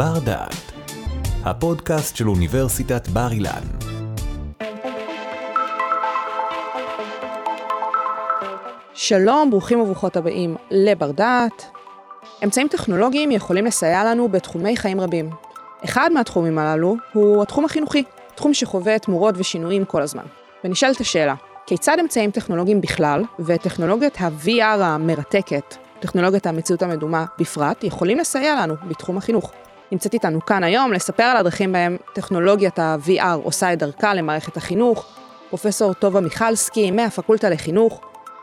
בר דעת, הפודקאסט של אוניברסיטת בר אילן. שלום, ברוכים וברוכות הבאים לבר דעת. אמצעים טכנולוגיים יכולים לסייע לנו בתחומי חיים רבים. אחד מהתחומים הללו הוא התחום החינוכי, תחום שחווה תמורות ושינויים כל הזמן. ונשאלת השאלה, כיצד אמצעים טכנולוגיים בכלל, וטכנולוגיית ה-VR המרתקת, טכנולוגיית המציאות המדומה בפרט, יכולים לסייע לנו בתחום החינוך. נמצאת איתנו כאן היום לספר על הדרכים בהם טכנולוגיית ה-VR עושה את דרכה למערכת החינוך, פרופסור טובה מיכלסקי מהפקולטה לחינוך,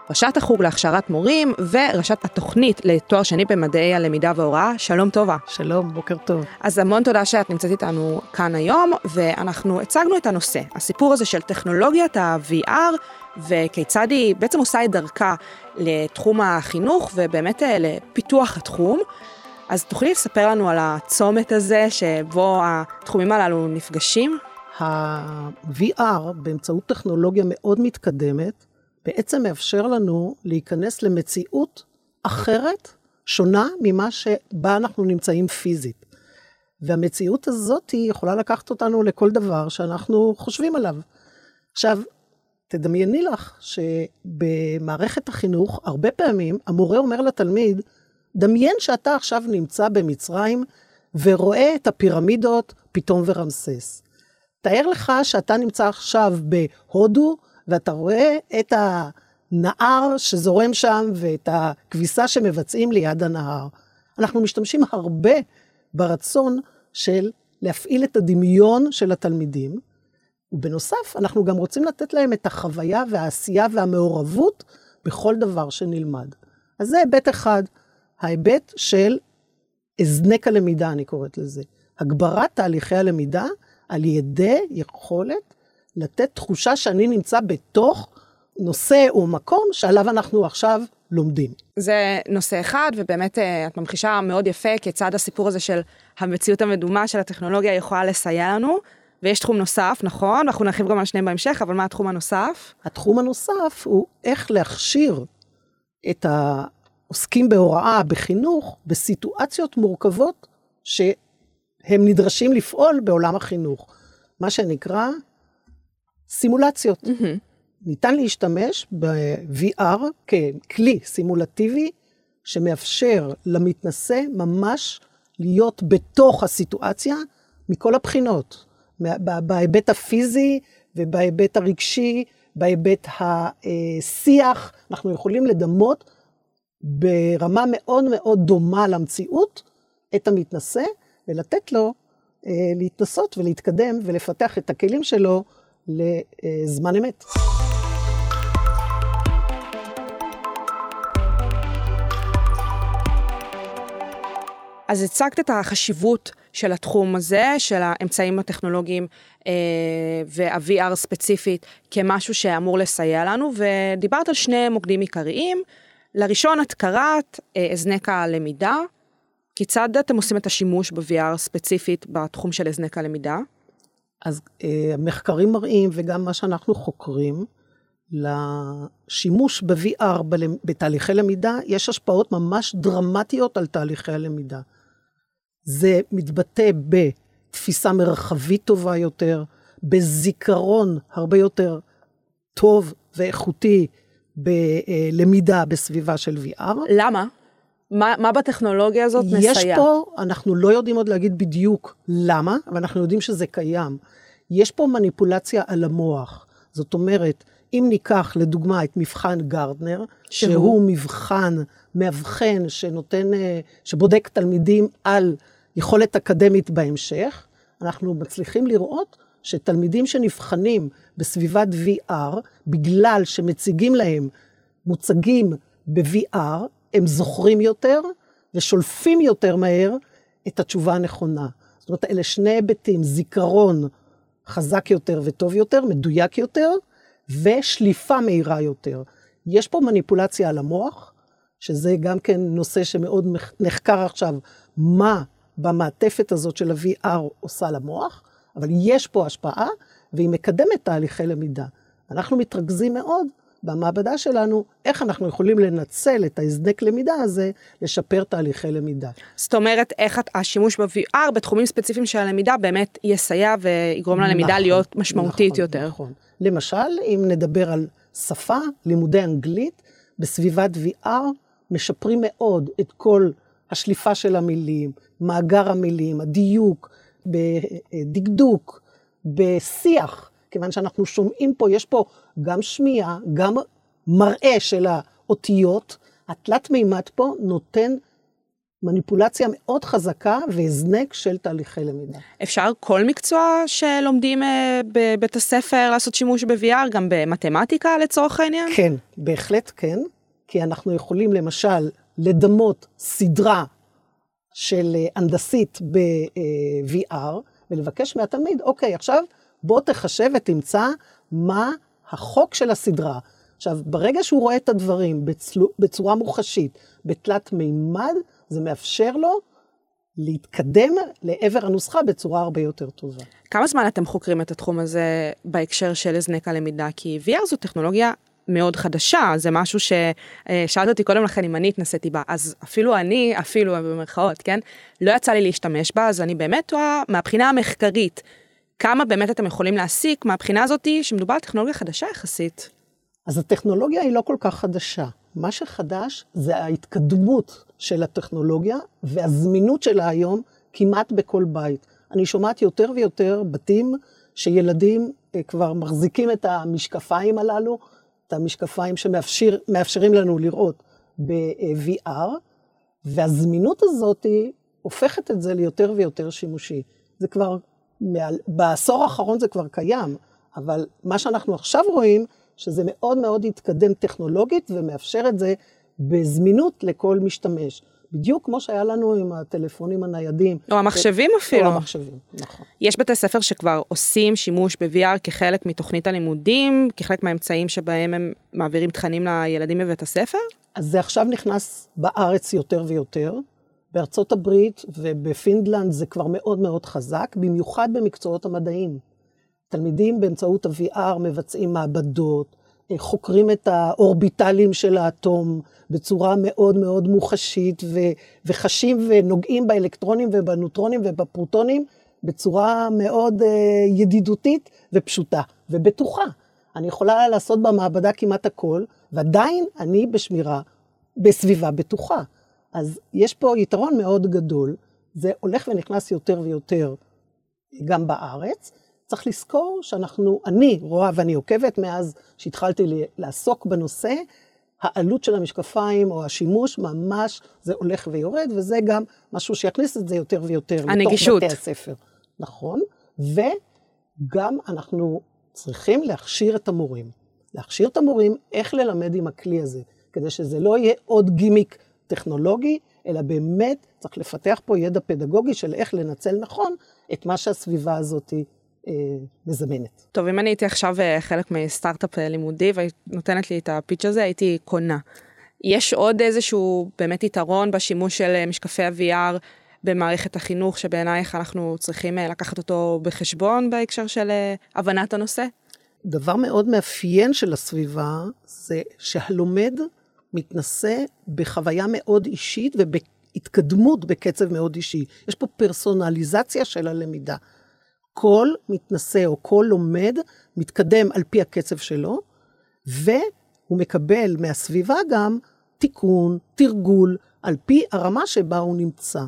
ראשת החוג להכשרת מורים וראשת התוכנית לתואר שני במדעי הלמידה וההוראה. שלום טובה. שלום, בוקר טוב. אז המון תודה שאת נמצאת איתנו כאן היום, ואנחנו הצגנו את הנושא, הסיפור הזה של טכנולוגיית ה-VR, וכיצד היא בעצם עושה את דרכה לתחום החינוך ובאמת אה, לפיתוח התחום. אז תוכלי לספר לנו על הצומת הזה שבו התחומים הללו נפגשים? ה-VR באמצעות טכנולוגיה מאוד מתקדמת, בעצם מאפשר לנו להיכנס למציאות אחרת, שונה ממה שבה אנחנו נמצאים פיזית. והמציאות הזאת היא יכולה לקחת אותנו לכל דבר שאנחנו חושבים עליו. עכשיו, תדמייני לך שבמערכת החינוך, הרבה פעמים המורה אומר לתלמיד, דמיין שאתה עכשיו נמצא במצרים ורואה את הפירמידות פתאום ורמסס. תאר לך שאתה נמצא עכשיו בהודו ואתה רואה את הנהר שזורם שם ואת הכביסה שמבצעים ליד הנהר. אנחנו משתמשים הרבה ברצון של להפעיל את הדמיון של התלמידים, ובנוסף, אנחנו גם רוצים לתת להם את החוויה והעשייה והמעורבות בכל דבר שנלמד. אז זה היבט אחד, ההיבט של הזנק הלמידה, אני קוראת לזה. הגברת תהליכי הלמידה על ידי יכולת לתת תחושה שאני נמצא בתוך נושא או מקום שעליו אנחנו עכשיו לומדים. זה נושא אחד, ובאמת אה, את ממחישה מאוד יפה כיצד הסיפור הזה של המציאות המדומה של הטכנולוגיה יכולה לסייע לנו. ויש תחום נוסף, נכון? אנחנו נרחיב גם על שניהם בהמשך, אבל מה התחום הנוסף? התחום הנוסף הוא איך להכשיר את העוסקים בהוראה, בחינוך, בסיטואציות מורכבות שהם נדרשים לפעול בעולם החינוך. מה שנקרא סימולציות. Mm-hmm. ניתן להשתמש ב-VR ככלי סימולטיבי שמאפשר למתנשא ממש להיות בתוך הסיטואציה מכל הבחינות. בהיבט הפיזי ובהיבט הרגשי, בהיבט השיח, אנחנו יכולים לדמות ברמה מאוד מאוד דומה למציאות את המתנשא ולתת לו אה, להתנסות ולהתקדם ולפתח את הכלים שלו לזמן אמת. אז הצגת את החשיבות של התחום הזה, של האמצעים הטכנולוגיים אה, וה-VR ספציפית, כמשהו שאמור לסייע לנו, ודיברת על שני מוקדים עיקריים. לראשון, את קראת אה, הזנק הלמידה. כיצד אתם עושים את השימוש ב-VR ספציפית בתחום של הזנק הלמידה? אז אה, המחקרים מראים, וגם מה שאנחנו חוקרים, לשימוש ב-VR בתהליכי למידה, יש השפעות ממש דרמטיות על תהליכי הלמידה. זה מתבטא בתפיסה מרחבית טובה יותר, בזיכרון הרבה יותר טוב ואיכותי בלמידה בסביבה של VR. למה? מה, מה בטכנולוגיה הזאת יש מסייע? יש פה, אנחנו לא יודעים עוד להגיד בדיוק למה, אבל אנחנו יודעים שזה קיים. יש פה מניפולציה על המוח. זאת אומרת, אם ניקח לדוגמה את מבחן גרדנר, שהוא, שהוא מבחן מאבחן שנותן, אה, שבודק תלמידים על יכולת אקדמית בהמשך, אנחנו מצליחים לראות שתלמידים שנבחנים בסביבת VR, בגלל שמציגים להם מוצגים ב-VR, הם זוכרים יותר ושולפים יותר מהר את התשובה הנכונה. זאת אומרת, אלה שני היבטים, זיכרון חזק יותר וטוב יותר, מדויק יותר, ושליפה מהירה יותר. יש פה מניפולציה על המוח, שזה גם כן נושא שמאוד נחקר עכשיו, מה במעטפת הזאת של ה-VR עושה למוח, אבל יש פה השפעה, והיא מקדמת תהליכי למידה. אנחנו מתרכזים מאוד במעבדה שלנו איך אנחנו יכולים לנצל את ההזדק למידה הזה, לשפר תהליכי למידה. זאת אומרת, איך השימוש ב-VR בתחומים ספציפיים של הלמידה באמת יסייע ויגרום ללמידה נכון, להיות משמעותית נכון, יותר. נכון. למשל, אם נדבר על שפה, לימודי אנגלית, בסביבת VR משפרים מאוד את כל השליפה של המילים, מאגר המילים, הדיוק, בדקדוק, בשיח, כיוון שאנחנו שומעים פה, יש פה גם שמיעה, גם מראה של האותיות. התלת מימד פה נותן מניפולציה מאוד חזקה והזנק של תהליכי למידה. אפשר כל מקצוע שלומדים אה, בבית הספר לעשות שימוש ב-VR, גם במתמטיקה לצורך העניין? כן, בהחלט כן, כי אנחנו יכולים למשל לדמות סדרה של אה, הנדסית ב-VR, ולבקש מהתלמיד, אוקיי, עכשיו בוא תחשב ותמצא מה החוק של הסדרה. עכשיו, ברגע שהוא רואה את הדברים בצלו, בצורה מוחשית, בתלת מימד, זה מאפשר לו להתקדם לעבר הנוסחה בצורה הרבה יותר טובה. כמה זמן אתם חוקרים את התחום הזה בהקשר של הזנק הלמידה? כי VR זו טכנולוגיה מאוד חדשה, זה משהו ששאלת אותי קודם לכן אם אני התנסיתי בה, אז אפילו אני, אפילו במרכאות, כן? לא יצא לי להשתמש בה, אז אני באמת טועה מהבחינה המחקרית. כמה באמת אתם יכולים להסיק מהבחינה הזאתי שמדובר על טכנולוגיה חדשה יחסית? אז הטכנולוגיה היא לא כל כך חדשה. מה שחדש זה ההתקדמות של הטכנולוגיה והזמינות שלה היום כמעט בכל בית. אני שומעת יותר ויותר בתים שילדים אה, כבר מחזיקים את המשקפיים הללו, את המשקפיים שמאפשרים לנו לראות ב-VR, והזמינות הזאת הופכת את זה ליותר ויותר שימושי. זה כבר, בעשור האחרון זה כבר קיים, אבל מה שאנחנו עכשיו רואים, שזה מאוד מאוד התקדם טכנולוגית ומאפשר את זה בזמינות לכל משתמש. בדיוק כמו שהיה לנו עם הטלפונים הניידים. או המחשבים ו... אפילו. או המחשבים, נכון. יש בתי ספר שכבר עושים שימוש ב-VR כחלק מתוכנית הלימודים, כחלק מהאמצעים שבהם הם מעבירים תכנים לילדים בבית הספר? אז זה עכשיו נכנס בארץ יותר ויותר. בארצות הברית ובפינלנד זה כבר מאוד מאוד חזק, במיוחד במקצועות המדעיים. תלמידים באמצעות ה-VR מבצעים מעבדות, חוקרים את האורביטלים של האטום בצורה מאוד מאוד מוחשית, ו- וחשים ונוגעים באלקטרונים ובנוטרונים ובפרוטונים בצורה מאוד uh, ידידותית ופשוטה ובטוחה. אני יכולה לעשות במעבדה כמעט הכל, ועדיין אני בשמירה, בסביבה בטוחה. אז יש פה יתרון מאוד גדול, זה הולך ונכנס יותר ויותר גם בארץ. צריך לזכור שאנחנו, אני רואה ואני עוקבת מאז שהתחלתי לעסוק בנושא, העלות של המשקפיים או השימוש ממש זה הולך ויורד, וזה גם משהו שיכניס את זה יותר ויותר הנגישות. לתוך בתי הספר. נכון, וגם אנחנו צריכים להכשיר את המורים. להכשיר את המורים איך ללמד עם הכלי הזה, כדי שזה לא יהיה עוד גימיק טכנולוגי, אלא באמת צריך לפתח פה ידע פדגוגי של איך לנצל נכון את מה שהסביבה הזאת אה, מזמנת. טוב, אם אני הייתי עכשיו אה, חלק מסטארט-אפ אה, לימודי והיית נותנת לי את הפיץ' הזה, הייתי קונה. יש עוד איזשהו באמת יתרון בשימוש של משקפי ה-VR במערכת החינוך, שבעינייך אנחנו צריכים לקחת אותו בחשבון בהקשר של הבנת הנושא? דבר מאוד מאפיין של הסביבה זה שהלומד מתנסה בחוויה מאוד אישית ובהתקדמות בקצב מאוד אישי. יש פה פרסונליזציה של הלמידה. כל מתנשא או כל לומד מתקדם על פי הקצב שלו, והוא מקבל מהסביבה גם תיקון, תרגול, על פי הרמה שבה הוא נמצא.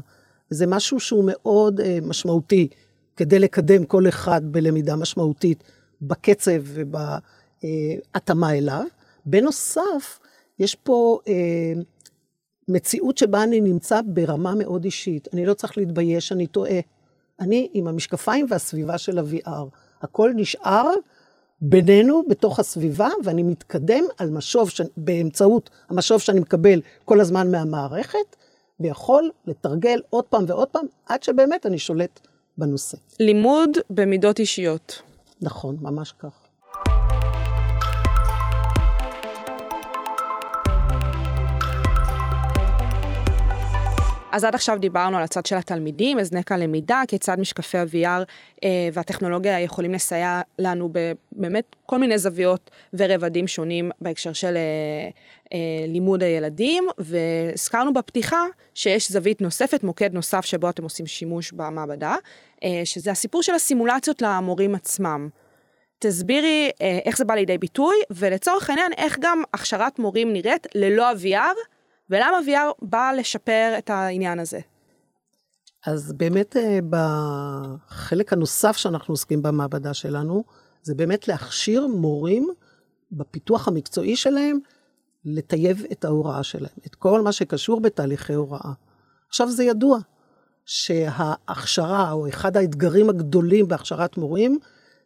זה משהו שהוא מאוד uh, משמעותי כדי לקדם כל אחד בלמידה משמעותית בקצב ובהתאמה אליו. בנוסף, יש פה uh, מציאות שבה אני נמצא ברמה מאוד אישית. אני לא צריך להתבייש, אני טועה. אני עם המשקפיים והסביבה של ה-VR. הכל נשאר בינינו, בתוך הסביבה, ואני מתקדם על משוב, ש... באמצעות המשוב שאני מקבל כל הזמן מהמערכת, ויכול לתרגל עוד פעם ועוד פעם, עד שבאמת אני שולט בנושא. לימוד במידות אישיות. נכון, ממש כך. אז עד עכשיו דיברנו על הצד של התלמידים, הזנק הלמידה, כיצד משקפי ה-VR אה, והטכנולוגיה יכולים לסייע לנו באמת כל מיני זוויות ורבדים שונים בהקשר של אה, אה, לימוד הילדים, והזכרנו בפתיחה שיש זווית נוספת, מוקד נוסף שבו אתם עושים שימוש במעבדה, אה, שזה הסיפור של הסימולציות למורים עצמם. תסבירי אה, איך זה בא לידי ביטוי, ולצורך העניין, איך גם הכשרת מורים נראית ללא ה-VR, ולמה VR בא לשפר את העניין הזה. אז באמת אה, בחלק הנוסף שאנחנו עוסקים במעבדה שלנו, זה באמת להכשיר מורים בפיתוח המקצועי שלהם, לטייב את ההוראה שלהם, את כל מה שקשור בתהליכי הוראה. עכשיו זה ידוע שההכשרה, או אחד האתגרים הגדולים בהכשרת מורים,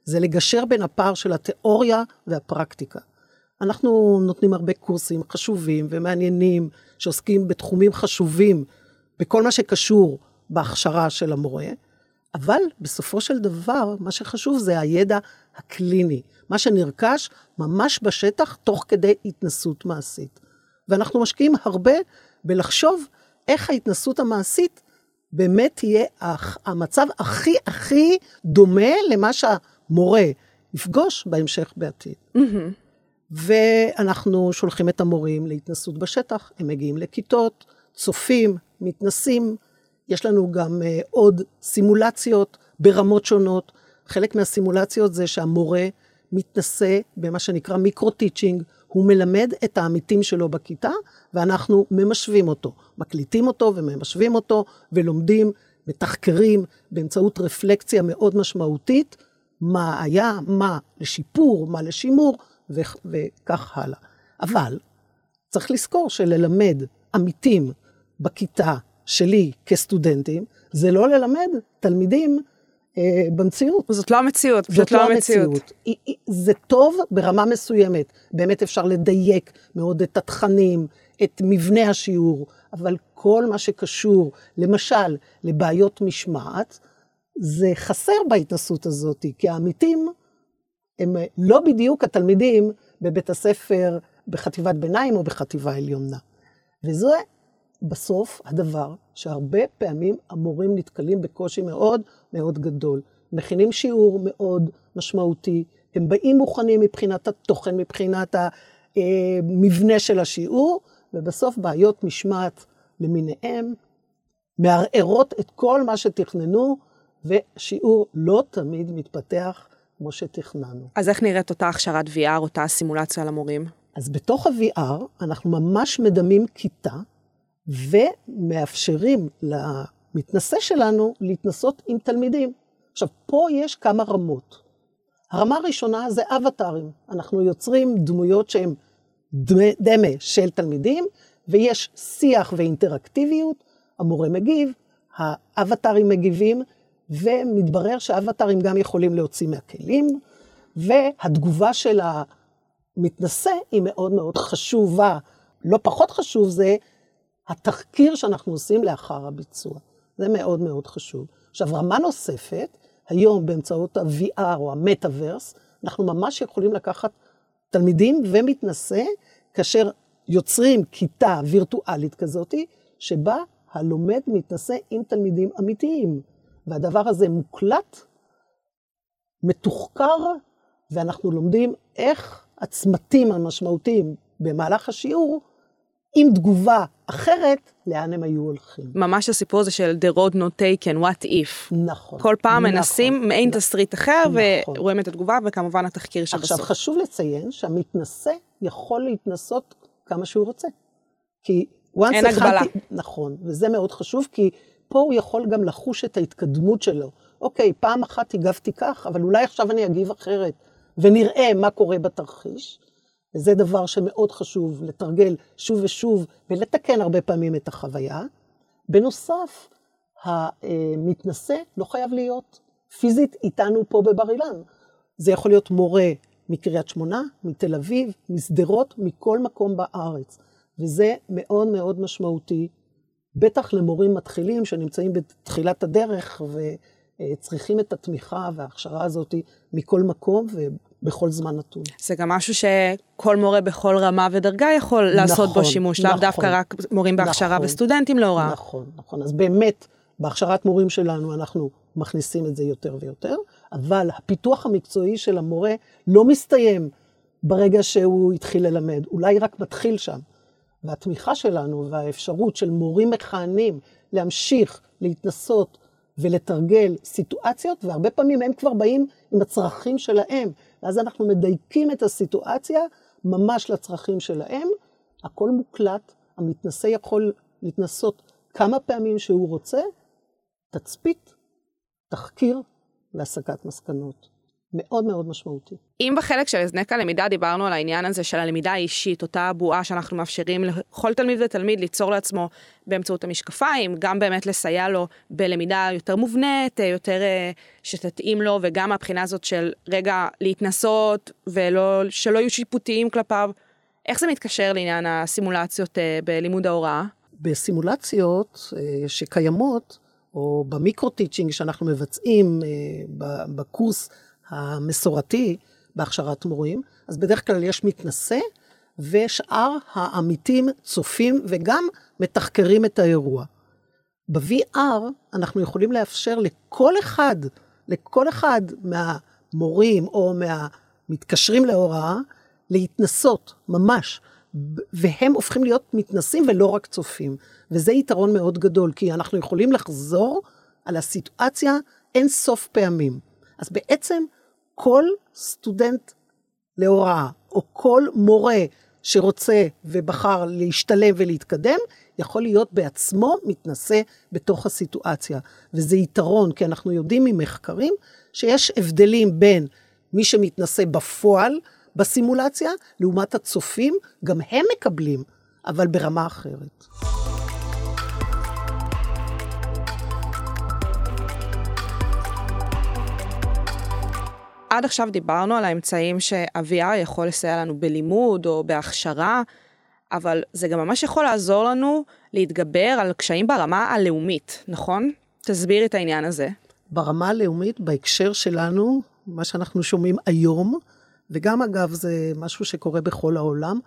זה לגשר בין הפער של התיאוריה והפרקטיקה. אנחנו נותנים הרבה קורסים חשובים ומעניינים, שעוסקים בתחומים חשובים, בכל מה שקשור בהכשרה של המורה, אבל בסופו של דבר, מה שחשוב זה הידע הקליני, מה שנרכש ממש בשטח, תוך כדי התנסות מעשית. ואנחנו משקיעים הרבה בלחשוב איך ההתנסות המעשית באמת תהיה המצב הכי הכי דומה למה שהמורה יפגוש בהמשך בעתיד. Mm-hmm. ואנחנו שולחים את המורים להתנסות בשטח, הם מגיעים לכיתות, צופים, מתנסים. יש לנו גם uh, עוד סימולציות ברמות שונות. חלק מהסימולציות זה שהמורה מתנסה במה שנקרא מיקרו-טיצ'ינג, הוא מלמד את העמיתים שלו בכיתה, ואנחנו ממשווים אותו, מקליטים אותו וממשווים אותו, ולומדים, מתחקרים באמצעות רפלקציה מאוד משמעותית, מה היה, מה לשיפור, מה לשימור, ו- וכך הלאה. אבל צריך לזכור שללמד עמיתים בכיתה שלי כסטודנטים, זה לא ללמד תלמידים אה, במציאות. זאת לא המציאות, זאת לא, לא המציאות. זה טוב ברמה מסוימת. באמת אפשר לדייק מאוד את התכנים, את מבנה השיעור, אבל כל מה שקשור, למשל, לבעיות משמעת, זה חסר בהתנסות הזאת, כי העמיתים הם לא בדיוק התלמידים בבית הספר בחטיבת ביניים או בחטיבה עליונה. וזה בסוף הדבר שהרבה פעמים המורים נתקלים בקושי מאוד מאוד גדול. מכינים שיעור מאוד משמעותי, הם באים מוכנים מבחינת התוכן, מבחינת המבנה של השיעור, ובסוף בעיות משמעת למיניהם מערערות את כל מה שתכננו, ושיעור לא תמיד מתפתח כמו שתכננו. אז איך נראית אותה הכשרת VR, אותה סימולציה למורים? אז בתוך ה-VR אנחנו ממש מדמים כיתה ומאפשרים למתנסה שלנו להתנסות עם תלמידים. עכשיו, פה יש כמה רמות. הרמה הראשונה זה אבטארים. אנחנו יוצרים דמויות שהן דמה של תלמידים, ויש שיח ואינטראקטיביות, המורה מגיב, האבטארים מגיבים, ומתברר שאבטרים גם יכולים להוציא מהכלים, והתגובה של המתנשא היא מאוד מאוד חשובה. לא פחות חשוב זה התחקיר שאנחנו עושים לאחר הביצוע. זה מאוד מאוד חשוב. עכשיו, רמה נוספת, היום באמצעות ה-VR או המטאוורס, אנחנו ממש יכולים לקחת תלמידים ומתנשא, כאשר יוצרים כיתה וירטואלית כזאת, שבה הלומד מתנשא עם תלמידים אמיתיים. והדבר הזה מוקלט, מתוחקר, ואנחנו לומדים איך הצמתים המשמעותיים במהלך השיעור, עם תגובה אחרת, לאן הם היו הולכים. ממש הסיפור הזה של The road not taken, what if. נכון. כל פעם נכון, מנסים מעין נכון, תסריט אחר, נכון. ורואים את התגובה, וכמובן התחקיר שבסוף. עכשיו, חשוב לציין שהמתנסה יכול להתנסות כמה שהוא רוצה. כי אין הגבלה. נכון, וזה מאוד חשוב, כי פה הוא יכול גם לחוש את ההתקדמות שלו. אוקיי, פעם אחת הגבתי כך, אבל אולי עכשיו אני אגיב אחרת, ונראה מה קורה בתרחיש. וזה דבר שמאוד חשוב, לתרגל שוב ושוב ולתקן הרבה פעמים את החוויה. בנוסף, המתנשא לא חייב להיות פיזית איתנו פה בבר אילן. זה יכול להיות מורה מקריית שמונה, מתל אביב, משדרות, מכל מקום בארץ. וזה מאוד מאוד משמעותי בטח למורים מתחילים שנמצאים בתחילת הדרך וצריכים את התמיכה וההכשרה הזאת מכל מקום, בכל זמן נתון. זה גם משהו שכל מורה בכל רמה ודרגה יכול לעשות נכון, בו שימוש, לאו נכון. דווקא רק מורים בהכשרה נכון. וסטודנטים להוראה. נכון, נכון. אז באמת, בהכשרת מורים שלנו אנחנו מכניסים את זה יותר ויותר, אבל הפיתוח המקצועי של המורה לא מסתיים ברגע שהוא התחיל ללמד, אולי רק מתחיל שם. והתמיכה שלנו והאפשרות של מורים מכהנים להמשיך להתנסות ולתרגל סיטואציות, והרבה פעמים הם כבר באים עם הצרכים שלהם, ואז אנחנו מדייקים את הסיטואציה ממש לצרכים שלהם. הכל מוקלט, המתנסה יכול להתנסות כמה פעמים שהוא רוצה, תצפית, תחקיר והסקת מסקנות. מאוד מאוד משמעותי. אם בחלק של הזנק הלמידה דיברנו על העניין הזה של הלמידה האישית, אותה בועה שאנחנו מאפשרים לכל תלמיד ותלמיד ליצור לעצמו באמצעות המשקפיים, גם באמת לסייע לו בלמידה יותר מובנית, יותר אה, שתתאים לו, וגם מהבחינה הזאת של רגע להתנסות ושלא יהיו שיפוטיים כלפיו. איך זה מתקשר לעניין הסימולציות אה, בלימוד ההוראה? בסימולציות אה, שקיימות, או במיקרו-טיצ'ינג שאנחנו מבצעים אה, בקורס המסורתי בהכשרת מורים, אז בדרך כלל יש מתנשא, ושאר העמיתים צופים וגם מתחקרים את האירוע. ב-VR אנחנו יכולים לאפשר לכל אחד, לכל אחד מהמורים או מהמתקשרים להוראה, להתנסות, ממש. והם הופכים להיות מתנסים ולא רק צופים. וזה יתרון מאוד גדול, כי אנחנו יכולים לחזור על הסיטואציה אין סוף פעמים. אז בעצם כל סטודנט להוראה, או כל מורה שרוצה ובחר להשתלב ולהתקדם, יכול להיות בעצמו מתנסה בתוך הסיטואציה. וזה יתרון, כי אנחנו יודעים ממחקרים שיש הבדלים בין מי שמתנסה בפועל בסימולציה, לעומת הצופים, גם הם מקבלים, אבל ברמה אחרת. עד עכשיו דיברנו על האמצעים שה-VR יכול לסייע לנו בלימוד או בהכשרה, אבל זה גם ממש יכול לעזור לנו להתגבר על קשיים ברמה הלאומית, נכון? תסביר את העניין הזה. ברמה הלאומית, בהקשר שלנו, מה שאנחנו שומעים היום, וגם אגב זה משהו שקורה בכל העולם,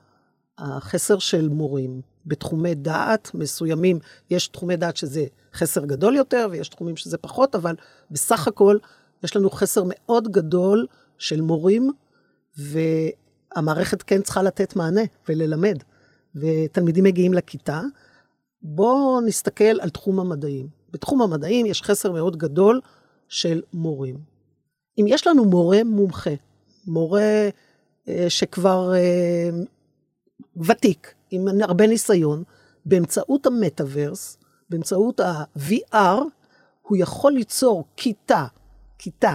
החסר של מורים. בתחומי דעת מסוימים, יש תחומי דעת שזה חסר גדול יותר, ויש תחומים שזה פחות, אבל בסך הכל יש לנו חסר מאוד גדול של מורים, והמערכת כן צריכה לתת מענה וללמד, ותלמידים מגיעים לכיתה. בואו נסתכל על תחום המדעים. בתחום המדעים יש חסר מאוד גדול של מורים. אם יש לנו מורה מומחה, מורה אה, שכבר אה, ותיק, עם הרבה ניסיון, באמצעות המטאוורס, באמצעות ה-VR, הוא יכול ליצור כיתה כיתה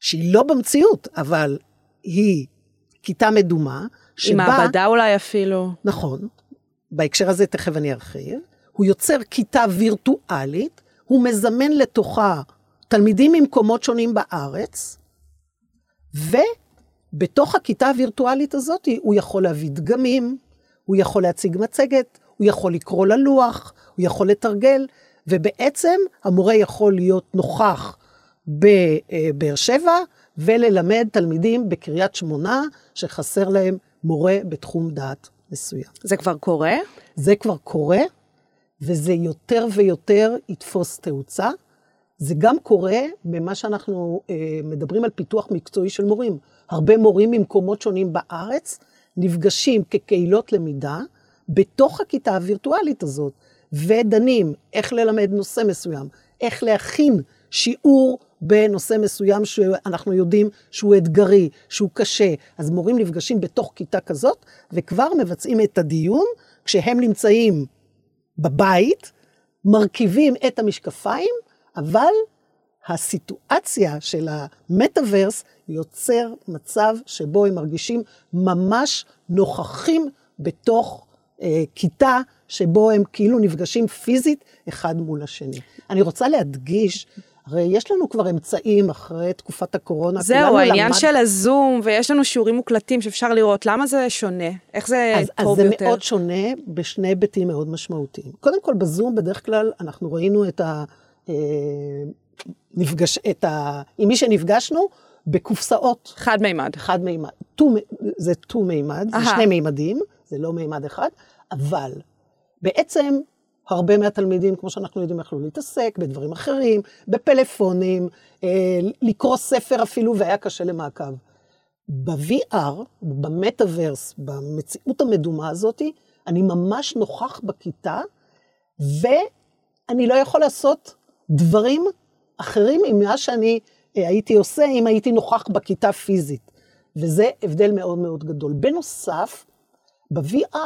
שהיא לא במציאות, אבל היא כיתה מדומה, שבה... עם מעבדה אולי אפילו. נכון, בהקשר הזה תכף אני ארחיב. הוא יוצר כיתה וירטואלית, הוא מזמן לתוכה תלמידים ממקומות שונים בארץ, ובתוך הכיתה הווירטואלית הזאת הוא יכול להביא דגמים, הוא יכול להציג מצגת, הוא יכול לקרוא ללוח, הוא יכול לתרגל, ובעצם המורה יכול להיות נוכח בבאר שבע, וללמד תלמידים בקריית שמונה, שחסר להם מורה בתחום דעת מסוים. זה כבר קורה? זה כבר קורה, וזה יותר ויותר יתפוס תאוצה. זה גם קורה במה שאנחנו אה, מדברים על פיתוח מקצועי של מורים. הרבה מורים ממקומות שונים בארץ נפגשים כקהילות למידה בתוך הכיתה הווירטואלית הזאת, ודנים איך ללמד נושא מסוים, איך להכין שיעור בנושא מסוים שאנחנו יודעים שהוא אתגרי, שהוא קשה. אז מורים נפגשים בתוך כיתה כזאת, וכבר מבצעים את הדיון כשהם נמצאים בבית, מרכיבים את המשקפיים, אבל הסיטואציה של המטאוורס יוצר מצב שבו הם מרגישים ממש נוכחים בתוך אה, כיתה שבו הם כאילו נפגשים פיזית אחד מול השני. אני רוצה להדגיש הרי יש לנו כבר אמצעים אחרי תקופת הקורונה. זהו, העניין למד... של הזום, ויש לנו שיעורים מוקלטים שאפשר לראות, למה זה שונה? איך זה אז, טוב אז יותר? אז זה מאוד שונה בשני היבטים מאוד משמעותיים. קודם כל, בזום בדרך כלל אנחנו ראינו את ה... אה, נפגש, את ה... עם מי שנפגשנו, בקופסאות. חד מימד. חד מימד. טו, זה טו מימד, זה. שני מימדים, זה לא מימד אחד, אבל בעצם הרבה מהתלמידים, כמו שאנחנו יודעים, יכלו להתעסק בדברים אחרים, בפלאפונים, אה, לקרוא ספר אפילו, והיה קשה למעקב. ב-VR, במטאוורס, במציאות המדומה הזאת, אני ממש נוכח בכיתה, ואני לא יכול לעשות דברים אחרים ממה שאני אה, הייתי עושה אם הייתי נוכח בכיתה פיזית. וזה הבדל מאוד מאוד גדול. בנוסף, ב-VR,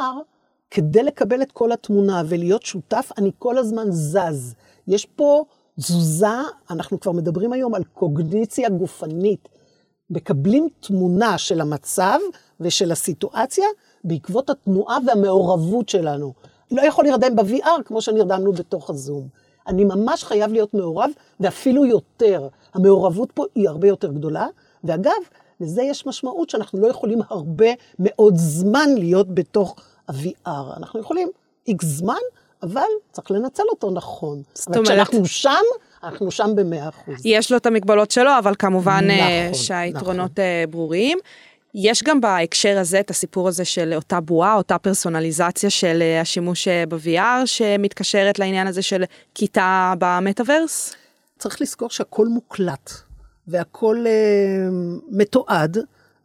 כדי לקבל את כל התמונה ולהיות שותף, אני כל הזמן זז. יש פה תזוזה, אנחנו כבר מדברים היום על קוגניציה גופנית. מקבלים תמונה של המצב ושל הסיטואציה בעקבות התנועה והמעורבות שלנו. לא יכול להירדם ב-VR כמו שנרדמנו בתוך הזום. אני ממש חייב להיות מעורב, ואפילו יותר. המעורבות פה היא הרבה יותר גדולה, ואגב, לזה יש משמעות שאנחנו לא יכולים הרבה מאוד זמן להיות בתוך ה-VR. אנחנו יכולים איקס זמן, אבל צריך לנצל אותו נכון. זאת אומרת- כשאנחנו שם, אנחנו שם במאה אחוז. יש לו את המגבלות שלו, אבל כמובן אה, נכון, שהיתרונות אה, ברורים. יש גם בהקשר הזה את הסיפור הזה של אותה בועה, אותה פרסונליזציה של אה, השימוש ב-VR, שמתקשרת לעניין הזה של כיתה במטאוורס. צריך לזכור שהכל מוקלט, והכל אה, מתועד,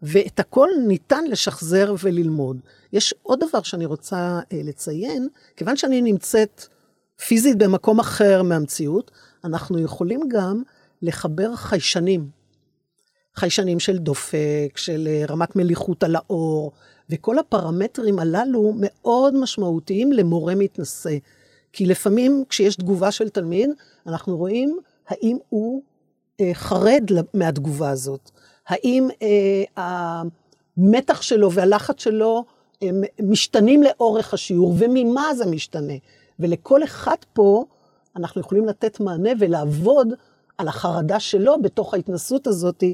ואת הכל ניתן לשחזר וללמוד. יש עוד דבר שאני רוצה אה, לציין, כיוון שאני נמצאת פיזית במקום אחר מהמציאות, אנחנו יכולים גם לחבר חיישנים. חיישנים של דופק, של אה, רמת מליחות על האור, וכל הפרמטרים הללו מאוד משמעותיים למורה מתנשא. כי לפעמים כשיש תגובה של תלמיד, אנחנו רואים האם הוא אה, חרד מהתגובה הזאת. האם אה, המתח שלו והלחץ שלו הם משתנים לאורך השיעור, וממה זה משתנה. ולכל אחד פה אנחנו יכולים לתת מענה ולעבוד על החרדה שלו בתוך ההתנסות הזאת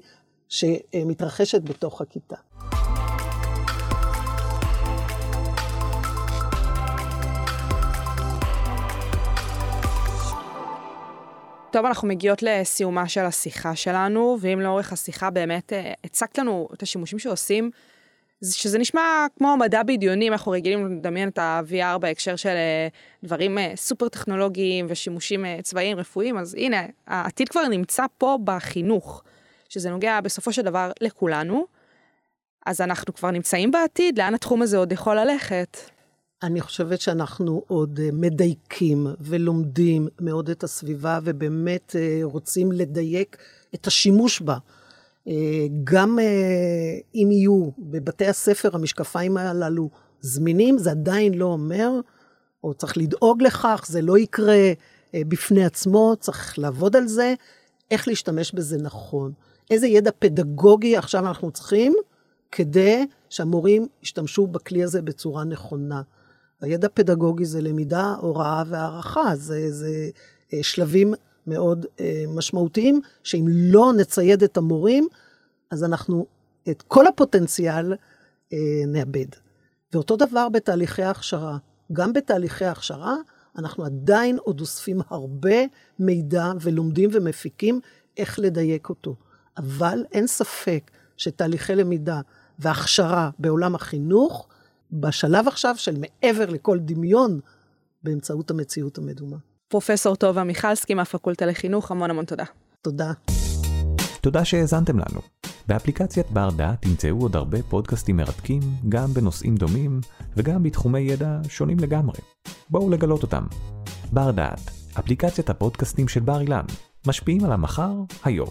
שמתרחשת בתוך הכיתה. טוב, אנחנו מגיעות לסיומה של השיחה שלנו, ואם לאורך השיחה באמת אה, הצגת לנו את השימושים שעושים, שזה נשמע כמו מדע בדיוני, אנחנו רגילים לדמיין את ה-VR בהקשר של אה, דברים אה, סופר טכנולוגיים ושימושים אה, צבאיים, רפואיים, אז הנה, העתיד כבר נמצא פה בחינוך, שזה נוגע בסופו של דבר לכולנו, אז אנחנו כבר נמצאים בעתיד, לאן התחום הזה עוד יכול ללכת? אני חושבת שאנחנו עוד מדייקים ולומדים מאוד את הסביבה, ובאמת רוצים לדייק את השימוש בה. אה, גם אה, אם יהיו בבתי הספר המשקפיים הללו זמינים, זה עדיין לא אומר, או צריך לדאוג לכך, זה לא יקרה אה, בפני עצמו, צריך לעבוד על זה, איך להשתמש בזה נכון. איזה ידע פדגוגי עכשיו אנחנו צריכים כדי שהמורים ישתמשו בכלי הזה בצורה נכונה. הידע פדגוגי זה למידה, הוראה והערכה, זה, זה שלבים מאוד אה, משמעותיים, שאם לא נצייד את המורים, אז אנחנו את כל הפוטנציאל אה, נאבד. ואותו דבר בתהליכי ההכשרה. גם בתהליכי ההכשרה, אנחנו עדיין עוד אוספים הרבה מידע ולומדים ומפיקים איך לדייק אותו. אבל אין ספק שתהליכי למידה והכשרה בעולם החינוך, בשלב עכשיו של מעבר לכל דמיון, באמצעות המציאות המדומה. פרופסור טובה מיכלסקי מהפקולטה לחינוך, המון המון תודה. תודה. תודה שהאזנתם לנו. באפליקציית בר דעת תמצאו עוד הרבה פודקאסטים מרתקים, גם בנושאים דומים וגם בתחומי ידע שונים לגמרי. בואו לגלות אותם. בר דעת, אפליקציית הפודקאסטים של בר אילן, משפיעים על המחר, היום.